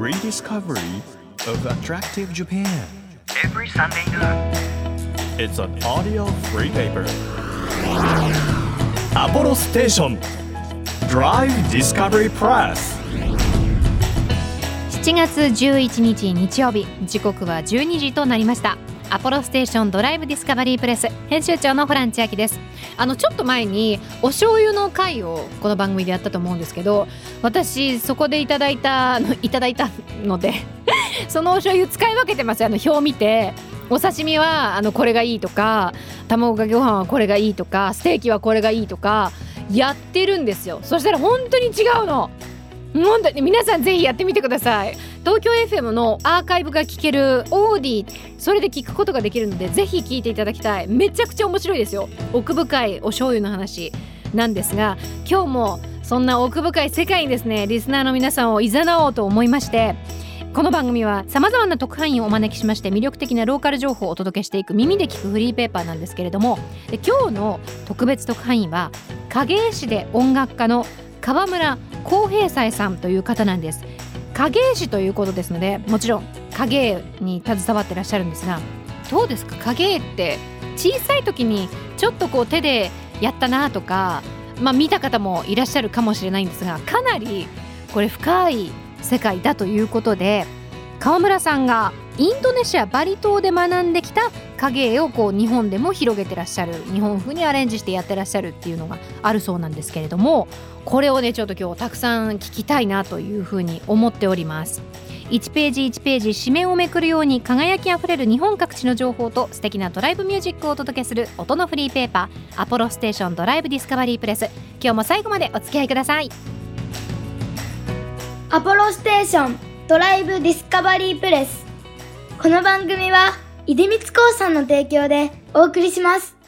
rediscovery of attractive Japan. every Sunday noon. It's an audio free paper. Apollo Station Drive Discovery Press. 7月11日日曜日時刻は12時となりましたアポロステーションドライブディスカバリープレス。編集長のホラン千秋です。あのちょっと前にお醤油の回をこの番組でやったと思うんですけど私そこでいただいたの いただいたので そのお醤油使い分けてますあの表見てお刺身はあのこれがいいとか卵かけご飯はこれがいいとかステーキはこれがいいとかやってるんですよ。そしたら本当に違うの。本当に皆さんぜひやってみてください。東京 FM のアーカイブが聞けるオーディそれで聞くことができるのでぜひ聞いていただきたい。めちゃくちゃ面白いですよ。奥深いお醤油の話。なんですが今日もそんな奥深い世界にですねリスナーの皆さんを誘おうと思いましてこの番組はさまざまな特派員をお招きしまして魅力的なローカル情報をお届けしていく耳で聞くフリーペーパーなんですけれども今日の特別特派員は影絵師で音楽家の川村浩平斎さんという方なんです。影絵師ということですのでもちろん影絵に携わってらっしゃるんですがどうですか？影絵って小さい時にちょっとこう手でやったなとか、まあ、見た方もいらっしゃるかもしれないんですがかなりこれ深い世界だということで川村さんがインドネシアバリ島で学んできた影絵をこう日本でも広げてらっしゃる日本風にアレンジしてやってらっしゃるっていうのがあるそうなんですけれどもこれをねちょっと今日たくさん聞きたいなというふうに思っております。1ページ1ページ紙面をめくるように輝きあふれる日本各地の情報と素敵なドライブミュージックをお届けする音のフリーペーパーアポロステーションドライブディスカバリープレス。今日も最後までお付き合いください。アポロステーションドライブディスカバリープレス。この番組は出光興産の提供でお送りします。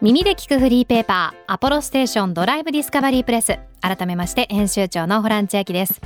耳で聞くフリーペーパーアポロステーションドライブディスカバリープレス。改めまして編集長のホラン千秋です。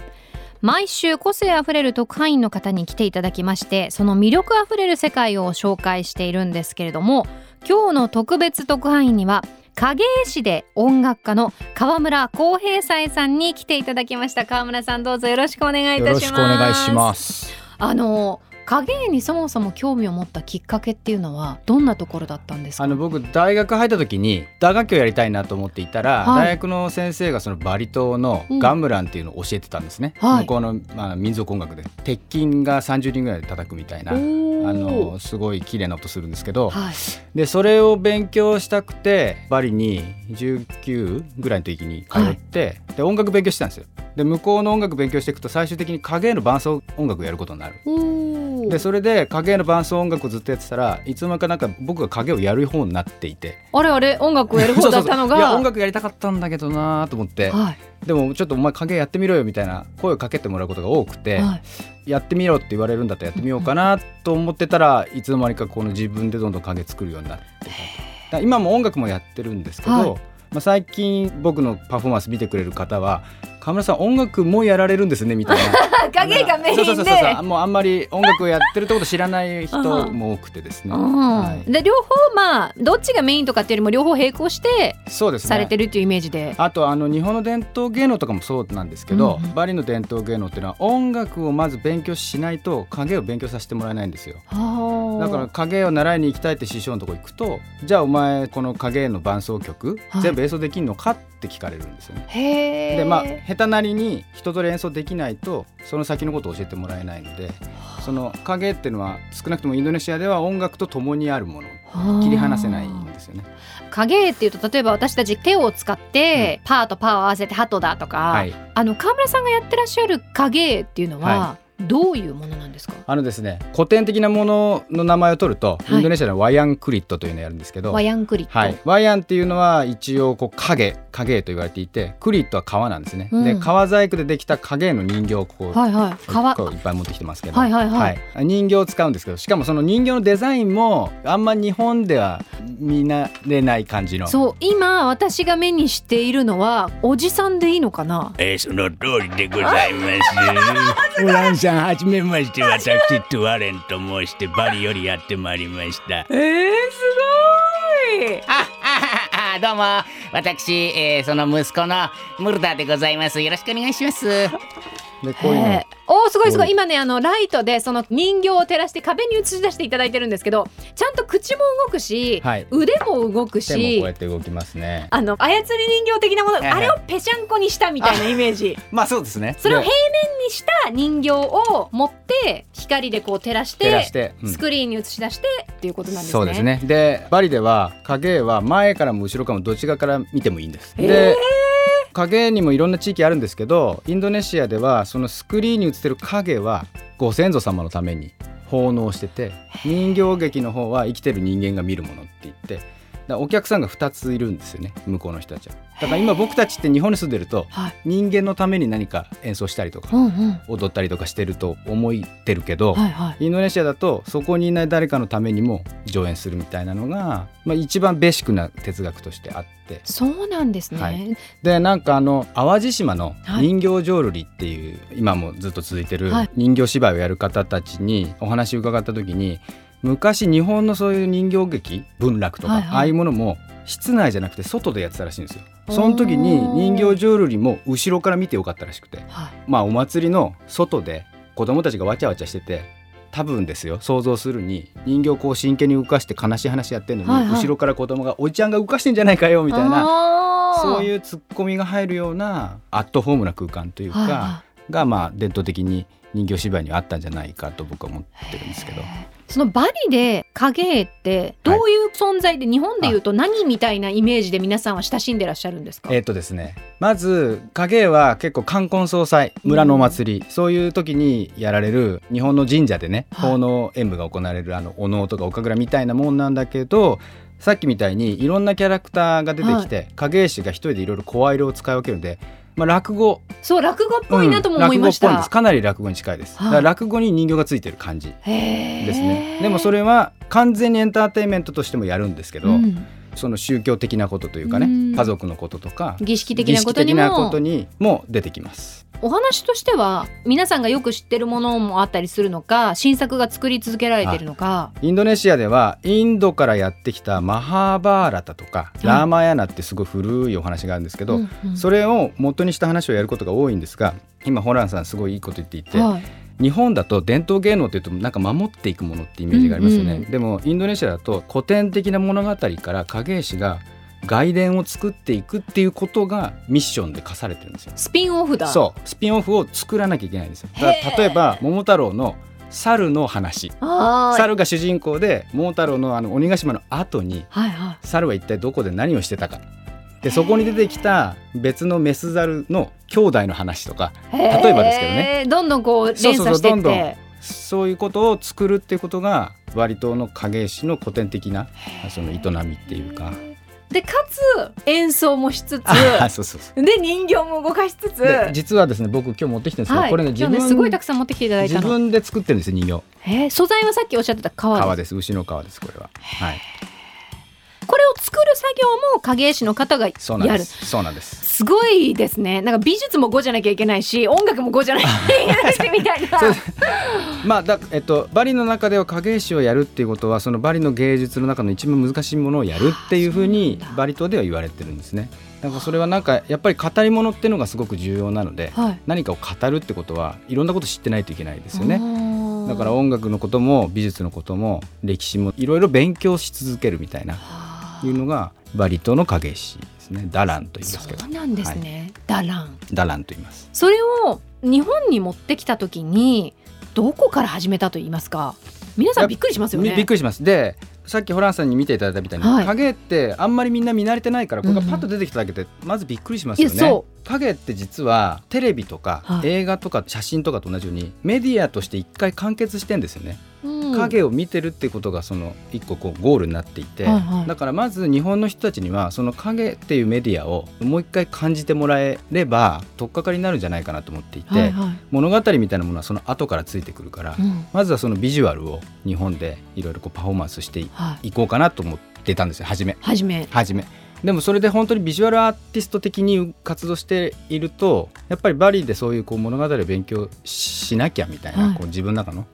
毎週個性あふれる特派員の方に来ていただきましてその魅力あふれる世界を紹介しているんですけれども今日の特別特派員には影絵師で音楽家の川村浩平斎さんに来ていただきました川村さんどうぞよろしくお願いいたしますよろしくお願いします。あの影絵にそもそも興味を持ったきっかけっていうのはどんなところだったんですか？あの僕大学入った時に打楽器をやりたいなと思っていたら、はい。大学の先生がそのバリ島のガンムランっていうのを教えてたんですね、はい。向こうの、まあ、民族音楽で。鉄筋が30人ぐらいで叩くみたいなあのすごい綺麗な音するんですけど、はい。でそれを勉強したくてバリに19ぐらいの時に通って、で音楽勉強してたんですよ。で向こうの音楽勉強していくと最終的に影絵の伴奏音楽をやることになるでそれで影絵の伴奏音楽をずっとやってたらいつの間にかなんか僕が影をやる方になっていて。あれあれ？音楽をやる方だったのが。いや音楽やりたかったんだけどなと思って。はい。でもちょっとお前影やってみろよみたいな声をかけてもらうことが多くて、はい。やってみろって言われるんだったらやってみようかなと思ってたらいつの間にかこの自分でどんどん影作るようになって。今も音楽もやってるんですけど、はい。まあ、最近僕のパフォーマンス見てくれる方は河村さん音楽もやられるんですねみたいな。影がメインで。そうそうそうそう。もうあんまり音楽をやってるってこと知らない人も多くてですね、うんはい。で両方まあどっちがメインとかっていうよりも両方並行してそうですねされてるっていうイメージで、あとあの日本の伝統芸能とかもそうなんですけど、うんうん。バリの伝統芸能っていうのは音楽をまず勉強しないと影を勉強させてもらえないんですよ。はあだから影を習いに行きたいって師匠のとこ行くとじゃあお前この影の伴奏曲、はい。全部演奏できんのかって聞かれるんですよね。でまあ下手なりに人と演奏できないとその先のことを教えてもらえないのでその影っていうのは少なくともインドネシアでは音楽と共にあるもの切り離せないんですよね。影っていうと例えば私たち手を使って、パーとパーを合わせてハトだとか、はい、あの川村さんがやってらっしゃる影っていうのは、はどういうものなんですか？あのですね古典的なものの名前を取ると、はい。インドネシアのワヤンクリットというのをやるんですけど、ワヤンクリット、はい、ワヤンっていうのは一応こう影影と言われていてクリットは革なんですね、うん。で革細工でできた影の人形をこう、はいはい。革。こういっぱい持ってきてますけど、はいはい。はい。人形を使うんですけどしかもその人形のデザインもあんま日本では見慣れない感じの。そう今私が目にしているのはおじさんでいいのかな？えーその通りでございます。さん、はじめまして、私、トゥアレンと申して、バリよりやってまいりました。えー、すごい。あ、あ、どうも。私、えーその息子のムルダでございます。よろしくお願いしますでこういうのおーすごいすごい。今ねあのライトでその人形を照らして壁に映し出していただいてるんですけどちゃんと口も動くし、はい。腕も動く手もこうしやって動きますね。あの操り人形的なものはいあれをぺしゃんこにしたみたいなイメージ。まあそうですね。それを平で面にした人形を持って光でこう照らしてスクリーンに映し出してっていうことなんですね。そうですね。でバリでは影絵は前からも後ろからもどっち側から見てもいいんです、えー。で影絵にもいろんな地域あるんですけどインドネシアではそのスクリーンに映ってる影はご先祖様のために奉納してて人形劇の方は生きてる人間が見るものって言ってだお客さんが2ついるんですよね向こうの人たちは。だから今僕たちって日本に住んでるとはい。人間のために何か演奏したりとか踊ったりとかしてると思ってるけど、インドネシアだとそこにいない誰かのためにも上演するみたいなのが、まあ、一番ベーシックな哲学としてあって。そうなんですね。はい。でなんかあの淡路島のはい。人形浄瑠璃っていう、今もずっと続いてるはい。人形芝居をやる方たちにお話を伺った時に昔日本のそういう人形劇文楽とか、はいはいああいうものも室内じゃなくて外でやってたらしいんですよ。その時に人形浄瑠璃も後ろから見てよかったらしくて。はいまあお祭りの外で子供たちがわちゃわちゃしてて多分ですよ想像するに人形をこう真剣に動かして悲しい話やってるのに、はいはい後ろから子供が「おじちゃんが動かしてんじゃないかよ」みたいななそういうツッコミが入るようなアットホームな空間というか、はいはがまあ伝統的に人形芝居にはあったんじゃないかと僕は思ってるんですけど。そのバリで影絵ってどういう存在で、日本でいうと何みたいなイメージで皆さんは親しんでらっしゃるんですか？えっ、とですねまず影絵は結構冠婚葬祭村のお祭り、そういう時にやられる日本の神社でねはい。奉納演舞が行われるあのお能とかお神楽みたいなもんなんだけどさっきみたいにいろんなキャラクターが出てきて、影絵師が一人でいろいろ声色を使い分けるんで、まあ、落語。そう落語っぽいなとも思いましうん落語っぽい。です。かなり落語に近いです、はいだから落語に人形がついてる感じですね。でもそれは完全にエンターテインメントとしてもやるんですけど、うん。その宗教的なことというかね、うん。家族のこととか儀式的なことにも出てきます。お話としては皆さんがよく知ってるものもあったりするのか新作が作り続けられてるのか。インドネシアではインドからやってきたマハーバーラタとか、い。ラーマヤナってすごい古いお話があるんですけど、うんうん。それを元にした話をやることが多いんですが今ホランさんすごいいいこと言っていて、はい。日本だと伝統芸能っていうとなんか守っていくものってイメージがありますよね、うんうん。でもインドネシアだと古典的な物語から影絵師が外伝を作っていくっていうことがミッションで課されてるんですよ。スピンオフだ。そう。スピンオフを作らなきゃいけないんですよ。例えば桃太郎の猿の話。猿が主人公で桃太郎のあの鬼ヶ島の後にはいはい。猿は一体どこで何をしてたか。でそこに出てきた別のメス猿の兄弟の話とか例えばですけどね。どんどんこう連鎖してどんどん。そういうことを作るっていうことが割との影絵師の古典的なその営みっていうかでかつ演奏もしつつあそうそうそう。で人形も動かしつつ。で実はですね僕今日持ってきてるんですけど、はい、これね自分ねすごいたくさん持ってきていただい自たの。分で作ってるんですよ人形。えー素材はさっきおっしゃってた革革です。です。牛の革ですこれは。はいこれを作る作業も影絵師の方がそうなんでやるす。そうなんです。すごいですね。なんか美術も5じゃなきゃいけないし音楽も5じゃなきゃいけないしみたいなまあだえっとバリの中では影絵師をやるっていうことはそのバリの芸術の中の一番難しいものをやるっていうふうにバリ島では言われてるんですね。だからそれはなんかやっぱり語り物っていうのがすごく重要なので、はい。何かを語るってことはいろんなこと知ってないといけないですよあね。ー。だから音楽のことも美術のことも歴史もいろいろ勉強し続けるみたいな。はあいうのがバリ島の影絵師ですね。ダランと言いますけど。そうなんですね、ダラン。ダランと言います。それを日本に持ってきた時にどこから始めたと言いますか？皆さんびっくりしますよね。びびっくりします。でさっきホランさんに見ていただいたみたいに、はい。影ってあんまりみんな見慣れてないからこれがうん。うんパッと出てきただけでまずびっくりしますよね。いやそ影って実はテレビとかはい。映画とか写真とかと同じようにメディアとして一回完結してんですよね。うん。影を見てるっていうことがその一個こうゴールになっていて、はいはい。だからまず日本の人たちにはその影っていうメディアをもう一回感じてもらえれば取っかかりになるんじゃないかなと思っていて、はいはい。物語みたいなものはその後からついてくるから、うん。まずはそのビジュアルを日本でいろいろこうパフォーマンスしていこうかなと思ってたんですよ初め。はじめ。初め。でもそれで本当にビジュアルアーティスト的に活動しているとやっぱりバリでそういうこう物語を勉強しなきゃみたいな、はい。こう自分の中の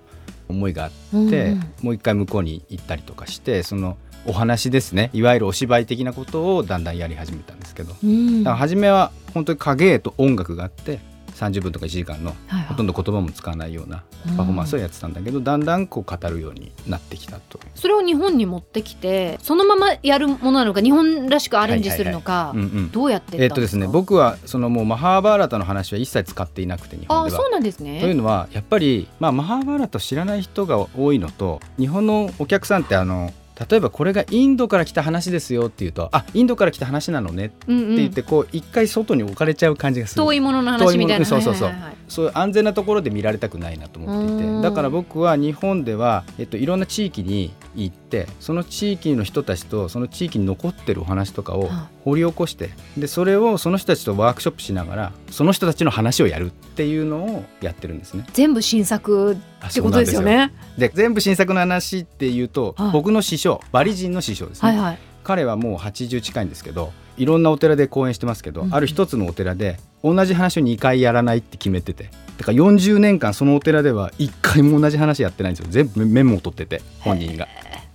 思いがあって、うんうん。もう一回向こうに行ったりとかしてそのお話ですね。いわゆるお芝居的なことをだんだんやり始めたんですけど、うん。だから初めは本当に影絵と音楽があって30分とか1時間のほとんど言葉も使わないようなパフォーマンスをやってたんだけど、だんだんこう語るようになってきたと。それを日本に持ってきてそのままやるものなのか日本らしくアレンジするのか、うんうん。どうやってえっとですね僕はそのもうマハーバーラタの話は一切使っていなくて日本では。ああそう。なんですというねのはやっぱり、まあ、マハーバーラタを知らない人が多いのと日本のお客さんってあの例えばこれがインドから来た話ですよっていうとあインドから来た話なのねって言ってこう一回外に置かれちゃう感じがする。遠いものの話みたいなそうそうそうそう。いう安全なところで見られたくないなと思っていうん。てだから僕は日本では、えっと、いろんな地域に行ってその地域の人たちとその地域に残ってるお話とかをは掘り起こしてでそれをその人たちとワークショップしながらその人たちの話をやるっていうのをやってるんですね。全部新作ってことですよね。で全部新作の話っていうと、はい。僕の師匠バリ人の師匠ですね、はいはい。彼はもう80近いんですけどいろんなお寺で講演してますけど、うん。ある一つのお寺で同じ話を2回やらないって決めててだから40年間そのお寺では1回も同じ話やってないんですよ。全部メモを取ってて本人が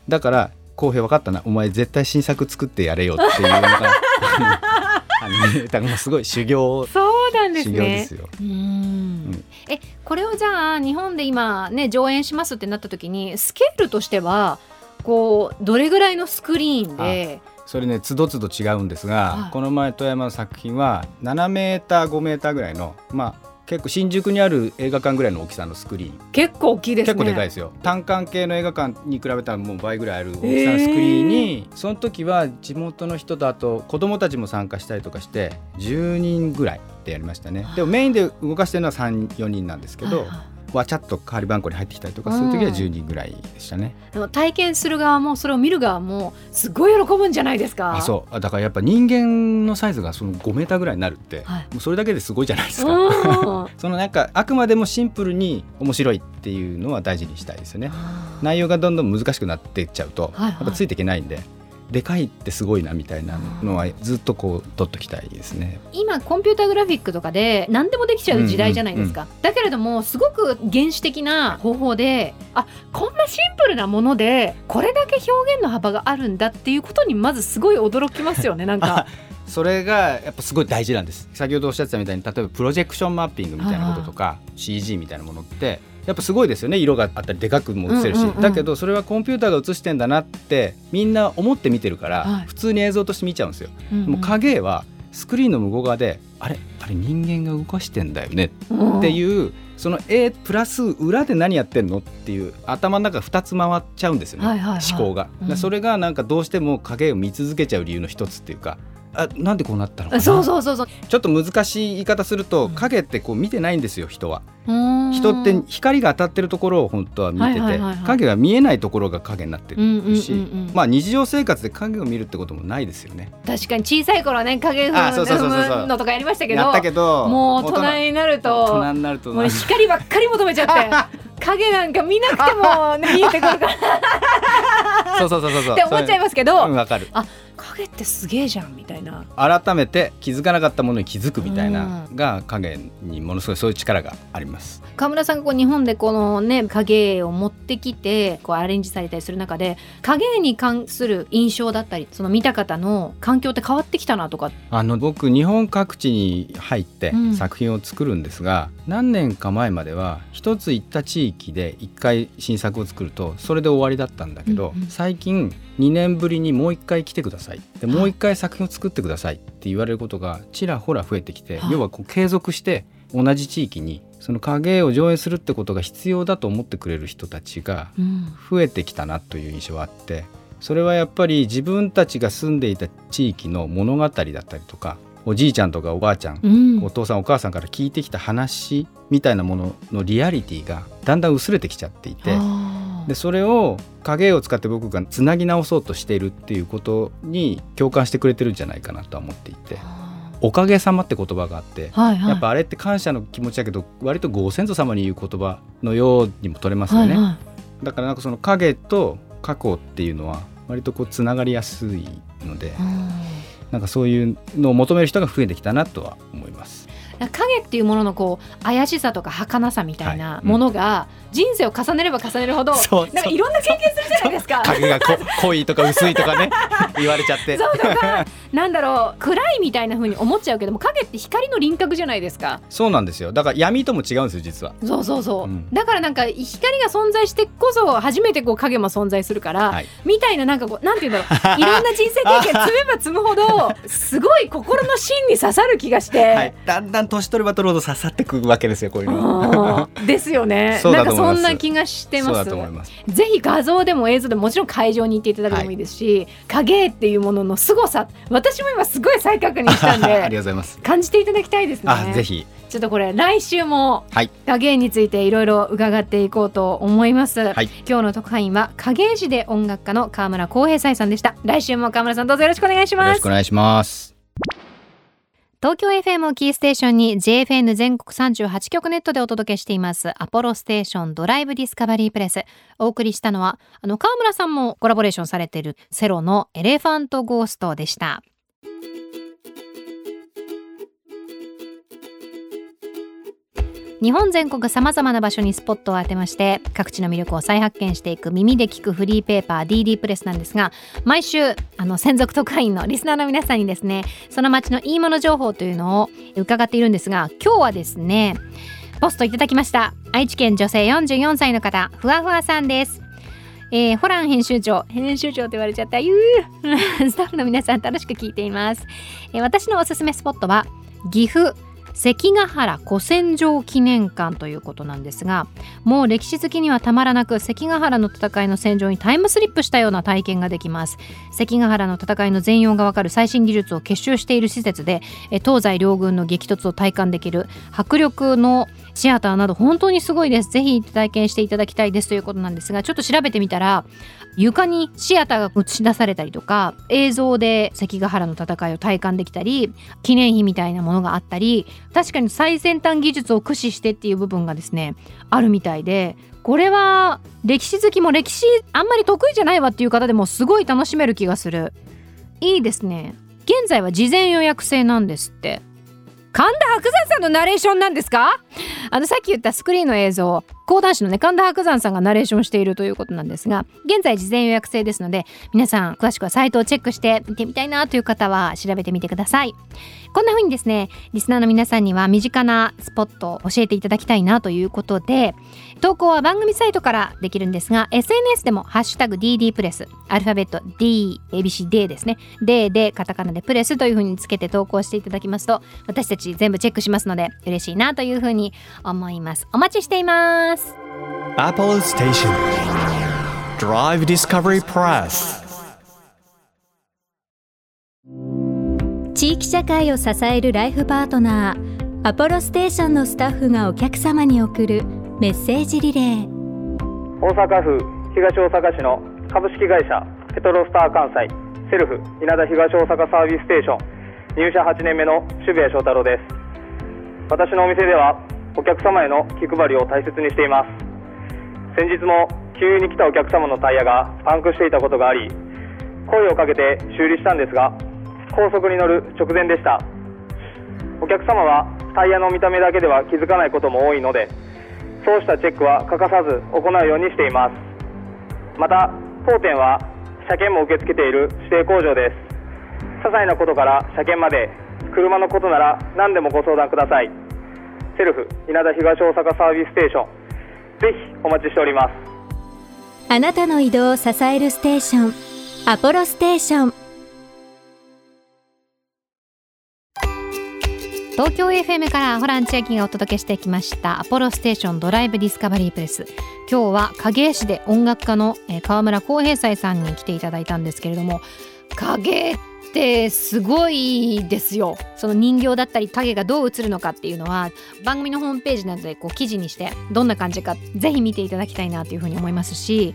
だから浩平分かったな。お前絶対新作作ってやれよっていうのが だからすごい修行そうなんです修行でねすよ。うん。えこれをじゃあ日本で今ね上演しますってなった時にスケールとしてはこうどれぐらいのスクリーンでそれねつどつど違うんですが、はい。この前富山の作品は7メーター5メーターぐらいのまあ結構新宿にある映画館ぐらいの大きさのスクリーン。結構大きいですね。結構でかいですよ。単館系の映画館に比べたらもう倍ぐらいある大きさのスクリーンに、その時は地元の人とあと子供たちも参加したりとかして10人ぐらいでやりましたね。でもメインで動かしてるのは34人なんですけど、はいはいわちゃっと代わり番号に入ってきたりとかする時は10人ぐらいでしたね。でも体験する側もそれを見る側もすごい喜ぶんじゃないですか。あそう。あだからやっぱ人間のサイズがその5メーターぐらいになるって、はい。もうそれだけですごいじゃないですか。うん。そのなんかあくまでもシンプルに面白いっていうのは大事にしたいですよね。内容がどんどん難しくなっていっちゃうと、はいはい。やっぱついていけないんででかいってすごいなみたいなのはずっとこう取っときたいですね。今コンピューターグラフィックとかで何でもできちゃう時代じゃないですか、だけれどもすごく原始的な方法であこんなシンプルなものでこれだけ表現の幅があるんだっていうことにまずすごい驚きますよねなんか。それがやっぱすごい大事なんです。先ほどおっしゃってたみたいに例えばプロジェクションマッピングみたいなこととか CG みたいなものってやっぱすごいですよね。色があったりでかくも映せるし、うんうんうん。だけどそれはコンピューターが映してんだなってみんな思って見てるから、はい。普通に映像として見ちゃうんですよ。うんうん。もう影絵はスクリーンの向こう側であれあれ人間が動かしてんだよねっていう、その絵プラス裏で何やってんのっていう頭の中2つ回っちゃうんですよね、思考が、うん。だそれがなんかどうしても影絵を見続けちゃう理由の一つっていうかあなんでこうなったのかな？そうそうそうそう。ちょっと難しい言い方するとうん。影ってこう見てないんですよ人は。人人って光が当たってるところを本当は見てて、はいはい影が見えないところが影になってうんうんうんるし、うん。まあ日常生活で影を見るってこともないですよね。確かに小さい頃はね影踏むのとかやりましたけどやったけどもう大人になる大と人になるともう光ばっかり求めちゃって 影なんか見なくても、ね、見えてくるから。そうそうそうそうそう。って思っちゃいますけど、うんわかる影ってすげえじゃんみたいな。改めて気づかなかったものに気づくみたいなうが影にものすごいそういう力があります。川村さんがこう日本でこのね影絵を持ってきてこうアレンジされたりする中で影絵に関する印象だったりその見た方の環境って変わってきたなとか。あの僕日本各地に入ってうん。作品を作るんですが、何年か前までは一つ行った地域で一回新作を作るとそれで終わりだったんだけど、うんうん。最近2年ぶりにもう一回来てください。でもう一回作品を作ってくださいって言われることがちらほら増えてきて、はい。要はこう継続して同じ地域にその影絵を上映するってことが必要だと思ってくれる人たちが増えてきたなという印象はあってそれはやっぱり自分たちが住んでいた地域の物語だったりとかおじいちゃんとかおばあちゃん、うん。お父さんお母さんから聞いてきた話みたいなもののリアリティがだんだん薄れてきちゃっていてでそれを影絵を使って僕がつなぎ直そうとしているっていうことに共感してくれてるんじゃないかなとは思っていて「おかげさま」って言葉があってはいはい。やっぱあれって感謝の気持ちだけど割とご先祖様に言う言葉のようにも取れますよね。はいはい。だからなんかその影と過去っていうのは割とこうつながりやすいのでなんかそういうのを求める人が増えてきたなとは思います。影っていうもののこう怪しさとか儚さみたいなものが人生を重ねれば重ねるほど、なんかいろんな経験するじゃないですか。影がこ濃いとか薄いとかね。言われちゃって。そうとかなんだろう暗いみたいな風に思っちゃうけども影って光の輪郭じゃないですか。そうなんですよ。だから闇とも違うんですよ実は。そうそうそう、うん。だからなんか光が存在してこそ初めてこう影も存在するから、はい。みたいななんかこうなんて言うんだろう。いろんな人生経験 積めば積むほどすごい心の芯に刺さる気がして、はい、だんだん年取れば取るほど刺さってくるわけですよこういうの。ですよね。なんかそんな気がしてます。だと思います。ぜひ画像でも映像でももちろん会場に行っていただくのもいいですし、影っていうものの凄さ私も今すごい再確認したん ありがとうでございます。感じていただきたいですね。あぜひ。ちょっとこれ来週もはい。影についていろいろ伺っていこうと思います、はい。今日の特派員は影師で音楽家の川村浩平斎さんでした。来週も川村さんどうぞよろしくお願いしよろますしくお願いします東京 FM をキーステーションに JFN 全国38局ネットでお届けしています。 apollostation Drive Discovery PRESS。お送りしたのはあの川村さんもコラボレーションされている cero の Elephant Ghost でした。日本全国さまざまな場所にスポットを当てまして各地の魅力を再発見していく耳で聞くフリーペーパー DD プレスなんですが毎週あの専属特派員のリスナーの皆さんにですねその街のいいもの情報というのを伺っているんですが今日はですねポストいただきました。愛知県女性44歳の方ふわふわさんです。えーホラン編集長。編集長と言われちゃった。ゆー。スタッフの皆さん楽しく聞いています、えー私のおすすめスポットは岐阜。関ヶ原古戦場記念館ということなんですがもう歴史好きにはたまらなく関ヶ原の戦いの戦場にタイムスリップしたような体験ができます。関ヶ原の戦いの全容がわかる最新技術を結集している施設でえ東西両軍の激突を体感できる迫力のシアターなど本当にすごいです。ぜひ体験していただきたいですということなんですがちょっと調べてみたら床にシアターが映し出されたりとか映像で関ヶ原の戦いを体感できたり記念碑みたいなものがあったり確かに最先端技術を駆使してっていう部分がですねあるみたいでこれは歴史好きも歴史あんまり得意じゃないわっていう方でもすごい楽しめる気がする。いいですね。現在は事前予約制なんですって。神田伯山さんのナレーションなんですか？あのさっき言ったスクリーンの映像。講談師のね神田伯山さんがナレーションしているということなんですが現在事前予約制ですので皆さん詳しくはサイトをチェックして見てみたいなという方は調べてみてください。こんな風にですねリスナーの皆さんには身近なスポットを教えていただきたいなということで投稿は番組サイトからできるんですが SNS でも「ハッシュタグ #DD プレス」アルファベット DABCD ですね。D でカタカナでプレスという風につけて投稿していただきますと私たち全部チェックしますので嬉しいなという風に思います。お待ちしています。Apollo Station. Drive Discovery Press. 地域社会を支えるライフパートナーアポロステーションのスタッフがお客様に送るメッセージリレー。大阪府東大阪市の株式会社ペトロスター関西セルフ稲田東大阪サービスステーション。入社8年目の渋谷翔太郎です。私のお店ではお客様への気配りを大切にしています。先日も給油に来たお客様のタイヤがパンクしていたことがあり声をかけて修理したんですが高速に乗る直前でした。お客様はタイヤの見た目だけでは気づかないことも多いのでそうしたチェックは欠かさず行うようにしています。また当店は車検も受け付けている指定工場です。些細なことから車検まで車のことなら何でもご相談ください。セルフ稲田東大阪サービスステーション。ぜひお待ちしております。あなたの移動を支えるステーションアポロステーション。東京 FM からホラン千秋がお届けしてきましたアポロステーションドライブディスカバリープレス。今日は影絵師で音楽家の川村浩平斎さんに来ていただいたんですけれども影絵ってすごいですよ。その人形だったり影がどう映るのかっていうのは番組のホームページなどでこう記事にしてどんな感じかぜひ見ていただきたいなというふうに思いますし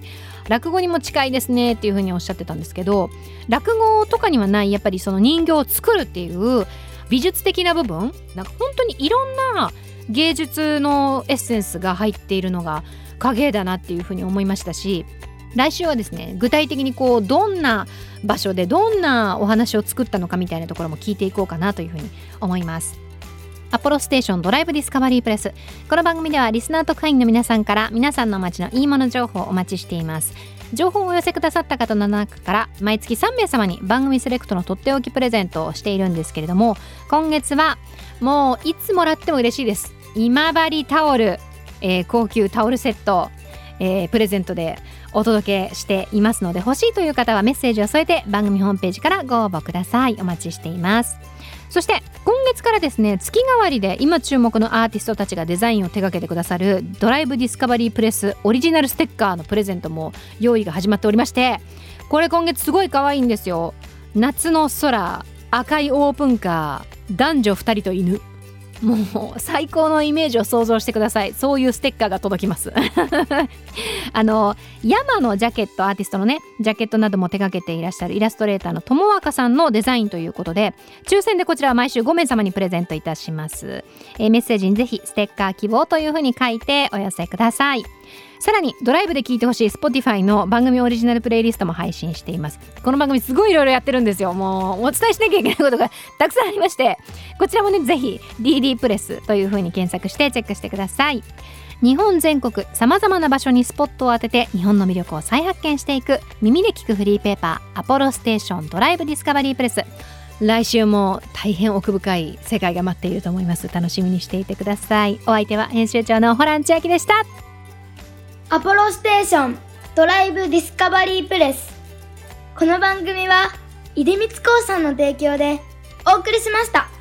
落語にも近いですねっていうふうにおっしゃってたんですけど落語とかにはないやっぱりその人形を作るっていう美術的な部分なんか本当にいろんな芸術のエッセンスが入っているのが影だなっていうふうに思いましたし来週はですね具体的にこうどんな場所でどんなお話を作ったのかみたいなところも聞いていこうかなというふうに思います。アポロステーションドライブディスカバリープレスこの番組ではリスナー特派員の皆さんから皆さんの街のいいもの情報をお待ちしています。情報をお寄せくださった方の中から毎月3名様に番組セレクトのとっておきプレゼントをしているんですけれども今月はもういつもらっても嬉しいです。今治タオル、えー高級タオルセット、えープレゼントでお届けしていますので欲しいという方はメッセージを添えて番組ホームページからご応募ください。お待ちしています。そして今月からですね月替わりで今注目のアーティストたちがデザインを手掛けてくださるドライブディスカバリープレスオリジナルステッカーのプレゼントも用意が始まっておりましてこれ今月すごい可愛いんですよ。夏の空赤いオープンカー男女2人と犬。もう最高のイメージを想像してください。そういうステッカーが届きます。あの山のジャケットアーティストのねジャケットなども手掛けていらっしゃるイラストレーターの友若さんのデザインということで抽選でこちらは毎週5名様にプレゼントいたします、えーメッセージにぜひステッカー希望というふうに書いてお寄せください。さらにドライブで聴いてほしい Spotify の番組オリジナルプレイリストも配信しています。この番組すごいいろいろやってるんですよ。もうお伝えしなきゃいけないことがたくさんありましてこちらもねぜひ DD プレスというふうに検索してチェックしてください。日本全国さまざまな場所にスポットを当てて日本の魅力を再発見していく耳で聞くフリーペーパーアポロステーションドライブディスカバリープレス。来週も大変奥深い世界が待っていると思います。楽しみにしていてください。お相手は編集長のホラン千秋でした。アポロステーションドライブディスカバリープレス。この番組は出光興産の提供でお送りしました。